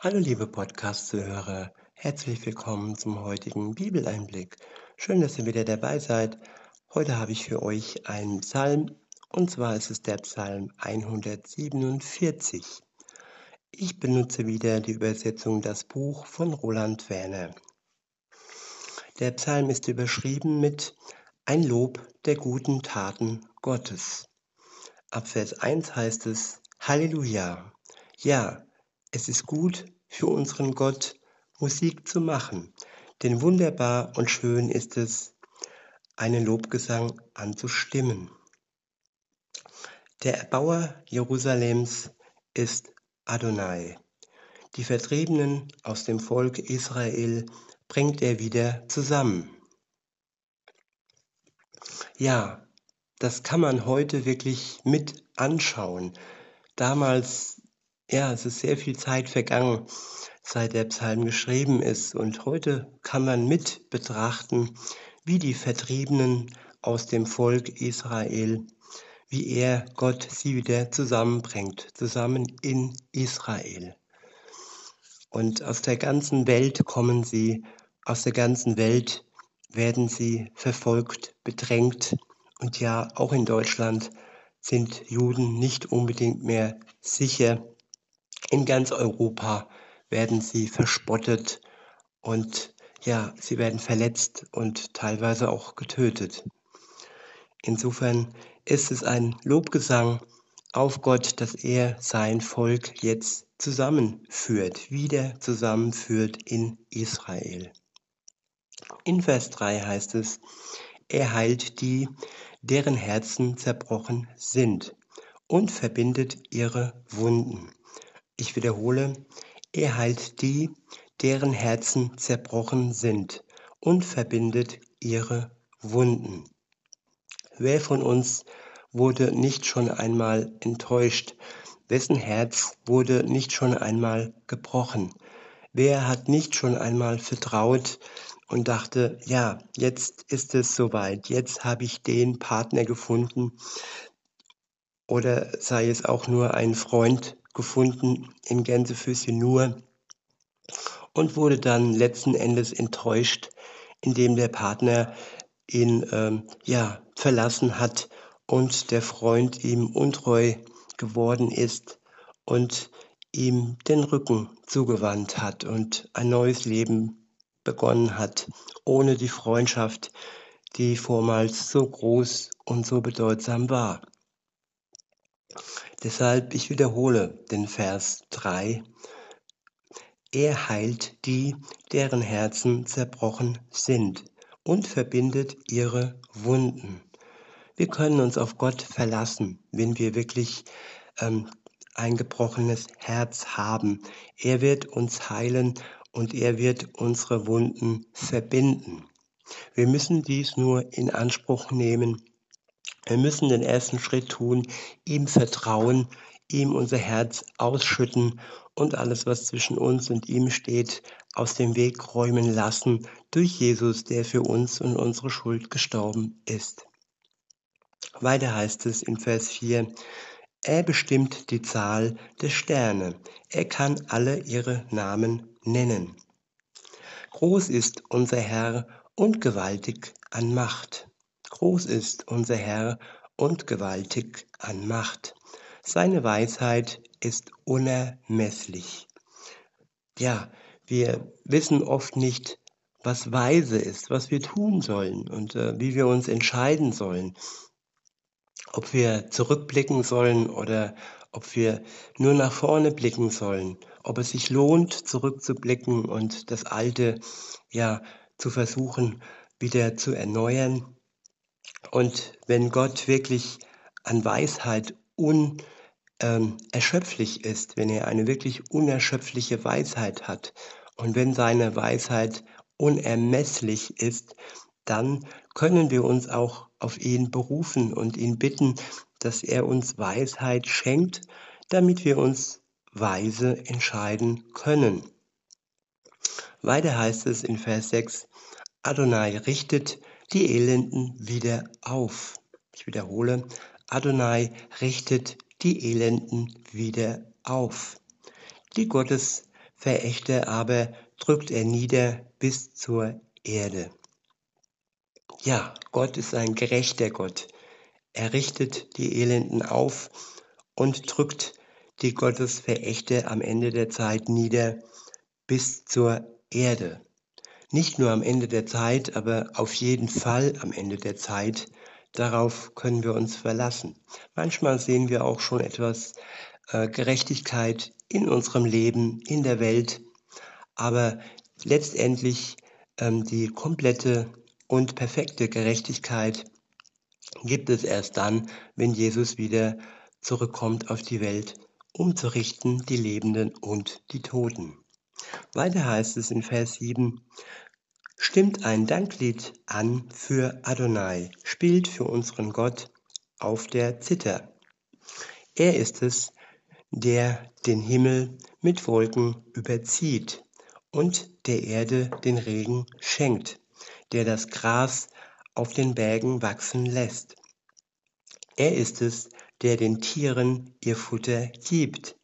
Hallo liebe Podcast-Zuhörer, herzlich willkommen zum heutigen Bibeleinblick. Schön, dass ihr wieder dabei seid. Heute habe ich für euch einen Psalm und zwar ist es der Psalm 147. Ich benutze wieder die Übersetzung Das Buch von Roland Werner. Der Psalm ist überschrieben mit Ein Lob der guten Taten Gottes. Ab Vers 1 heißt es Halleluja. Ja, es ist gut für unseren Gott Musik zu machen, denn wunderbar und schön ist es, einen Lobgesang anzustimmen. Der Erbauer Jerusalems ist Adonai. Die Vertriebenen aus dem Volk Israel bringt er wieder zusammen. Ja, das kann man heute wirklich mit anschauen. Damals ja, es ist sehr viel Zeit vergangen, seit der Psalm geschrieben ist. Und heute kann man mit betrachten, wie die Vertriebenen aus dem Volk Israel, wie er Gott sie wieder zusammenbringt, zusammen in Israel. Und aus der ganzen Welt kommen sie, aus der ganzen Welt werden sie verfolgt, bedrängt. Und ja, auch in Deutschland sind Juden nicht unbedingt mehr sicher in ganz Europa werden sie verspottet und ja, sie werden verletzt und teilweise auch getötet. Insofern ist es ein Lobgesang auf Gott, dass er sein Volk jetzt zusammenführt, wieder zusammenführt in Israel. In Vers 3 heißt es, er heilt die, deren Herzen zerbrochen sind und verbindet ihre Wunden. Ich wiederhole, er heilt die, deren Herzen zerbrochen sind und verbindet ihre Wunden. Wer von uns wurde nicht schon einmal enttäuscht? Wessen Herz wurde nicht schon einmal gebrochen? Wer hat nicht schon einmal vertraut und dachte, ja, jetzt ist es soweit, jetzt habe ich den Partner gefunden oder sei es auch nur ein Freund gefunden in Gänsefüßchen nur und wurde dann letzten Endes enttäuscht, indem der Partner ihn ähm, ja verlassen hat und der Freund ihm untreu geworden ist und ihm den Rücken zugewandt hat und ein neues Leben begonnen hat, ohne die Freundschaft, die vormals so groß und so bedeutsam war. Deshalb, ich wiederhole den Vers 3. Er heilt die, deren Herzen zerbrochen sind und verbindet ihre Wunden. Wir können uns auf Gott verlassen, wenn wir wirklich ähm, ein gebrochenes Herz haben. Er wird uns heilen und er wird unsere Wunden verbinden. Wir müssen dies nur in Anspruch nehmen wir müssen den ersten Schritt tun, ihm vertrauen, ihm unser Herz ausschütten und alles, was zwischen uns und ihm steht, aus dem Weg räumen lassen durch Jesus, der für uns und unsere Schuld gestorben ist. Weiter heißt es in Vers 4, er bestimmt die Zahl der Sterne, er kann alle ihre Namen nennen. Groß ist unser Herr und gewaltig an Macht. Groß ist unser Herr und gewaltig an Macht. Seine Weisheit ist unermesslich. Ja, wir wissen oft nicht, was weise ist, was wir tun sollen und äh, wie wir uns entscheiden sollen. Ob wir zurückblicken sollen oder ob wir nur nach vorne blicken sollen, ob es sich lohnt, zurückzublicken und das Alte ja zu versuchen, wieder zu erneuern und wenn Gott wirklich an Weisheit unerschöpflich ähm, ist, wenn er eine wirklich unerschöpfliche Weisheit hat und wenn seine Weisheit unermesslich ist, dann können wir uns auch auf ihn berufen und ihn bitten, dass er uns Weisheit schenkt, damit wir uns weise entscheiden können. Weiter heißt es in Vers 6, Adonai richtet die Elenden wieder auf. Ich wiederhole, Adonai richtet die Elenden wieder auf. Die Gottes Verächter aber drückt er nieder bis zur Erde. Ja, Gott ist ein gerechter Gott. Er richtet die Elenden auf und drückt die Gottesverächter am Ende der Zeit nieder bis zur Erde. Nicht nur am Ende der Zeit, aber auf jeden Fall am Ende der Zeit. Darauf können wir uns verlassen. Manchmal sehen wir auch schon etwas äh, Gerechtigkeit in unserem Leben, in der Welt, aber letztendlich ähm, die komplette und perfekte Gerechtigkeit gibt es erst dann, wenn Jesus wieder zurückkommt auf die Welt, um zu richten die Lebenden und die Toten. Weiter heißt es in Vers 7, Stimmt ein Danklied an für Adonai, spielt für unseren Gott auf der Zither. Er ist es, der den Himmel mit Wolken überzieht und der Erde den Regen schenkt, der das Gras auf den Bergen wachsen lässt. Er ist es, der den Tieren ihr Futter gibt,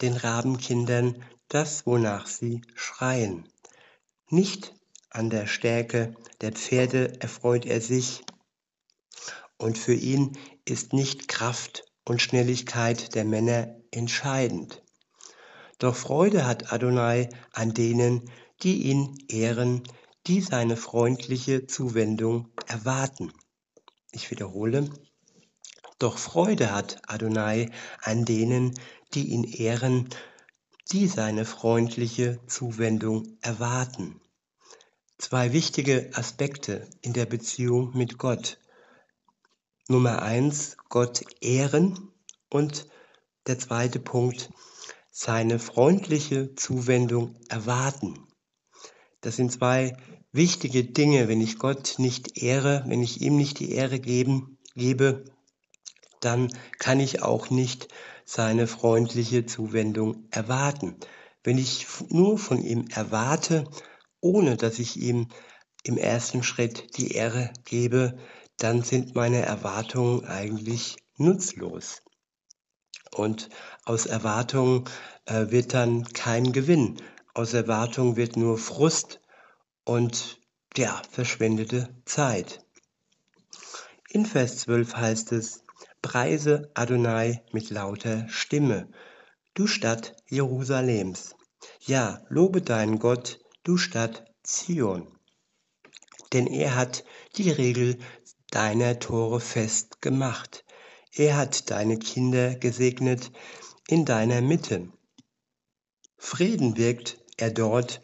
den Rabenkindern das, wonach sie schreien. Nicht an der Stärke der Pferde erfreut er sich, und für ihn ist nicht Kraft und Schnelligkeit der Männer entscheidend. Doch Freude hat Adonai an denen, die ihn ehren, die seine freundliche Zuwendung erwarten. Ich wiederhole. Doch Freude hat Adonai an denen, die ihn ehren, die seine freundliche Zuwendung erwarten. Zwei wichtige Aspekte in der Beziehung mit Gott. Nummer eins, Gott ehren und der zweite Punkt, seine freundliche Zuwendung erwarten. Das sind zwei wichtige Dinge. Wenn ich Gott nicht ehre, wenn ich ihm nicht die Ehre geben, gebe, dann kann ich auch nicht seine freundliche Zuwendung erwarten. Wenn ich nur von ihm erwarte, ohne dass ich ihm im ersten Schritt die Ehre gebe, dann sind meine Erwartungen eigentlich nutzlos. Und aus Erwartungen äh, wird dann kein Gewinn. Aus Erwartung wird nur Frust und ja, verschwendete Zeit. In Vers 12 heißt es, Preise Adonai mit lauter Stimme, du Stadt Jerusalems. Ja, lobe deinen Gott, du Stadt Zion. Denn er hat die Regel deiner Tore fest gemacht. Er hat deine Kinder gesegnet in deiner Mitte. Frieden wirkt er dort,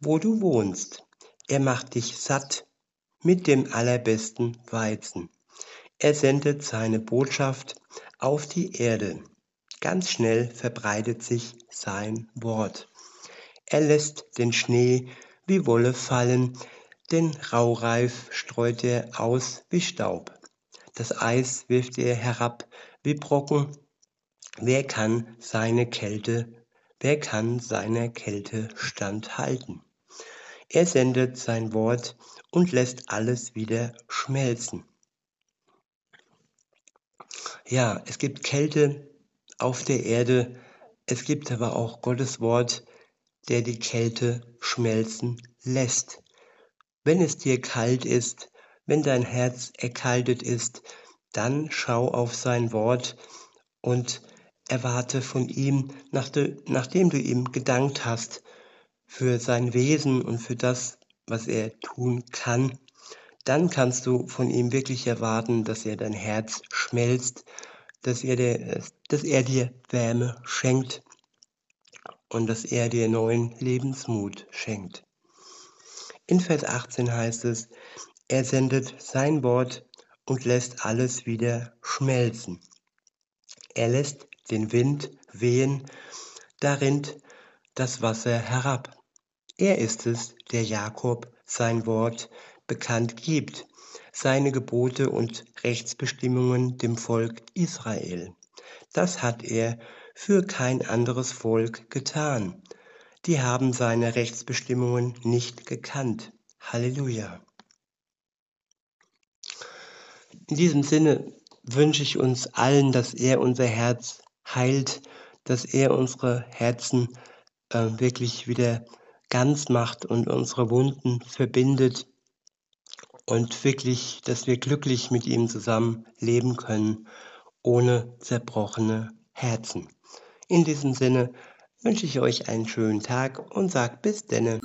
wo du wohnst. Er macht dich satt mit dem allerbesten Weizen. Er sendet seine Botschaft auf die Erde. Ganz schnell verbreitet sich sein Wort. Er lässt den Schnee wie Wolle fallen, den Raureif streut er aus wie Staub. Das Eis wirft er herab wie Brocken. Wer kann seine Kälte, wer kann seiner Kälte standhalten? Er sendet sein Wort und lässt alles wieder schmelzen. Ja, es gibt Kälte auf der Erde, es gibt aber auch Gottes Wort, der die Kälte schmelzen lässt. Wenn es dir kalt ist, wenn dein Herz erkaltet ist, dann schau auf sein Wort und erwarte von ihm, nachdem du ihm gedankt hast für sein Wesen und für das, was er tun kann, dann kannst du von ihm wirklich erwarten, dass er dein Herz schmelzt, dass er, dir, dass er dir Wärme schenkt und dass er dir neuen Lebensmut schenkt. In Vers 18 heißt es, er sendet sein Wort und lässt alles wieder schmelzen. Er lässt den Wind wehen, da rinnt das Wasser herab. Er ist es, der Jakob sein Wort bekannt gibt, seine Gebote und Rechtsbestimmungen dem Volk Israel. Das hat er für kein anderes Volk getan. Die haben seine Rechtsbestimmungen nicht gekannt. Halleluja. In diesem Sinne wünsche ich uns allen, dass er unser Herz heilt, dass er unsere Herzen äh, wirklich wieder ganz macht und unsere Wunden verbindet und wirklich, dass wir glücklich mit ihm zusammen leben können, ohne zerbrochene Herzen. In diesem Sinne wünsche ich euch einen schönen Tag und sag bis denne.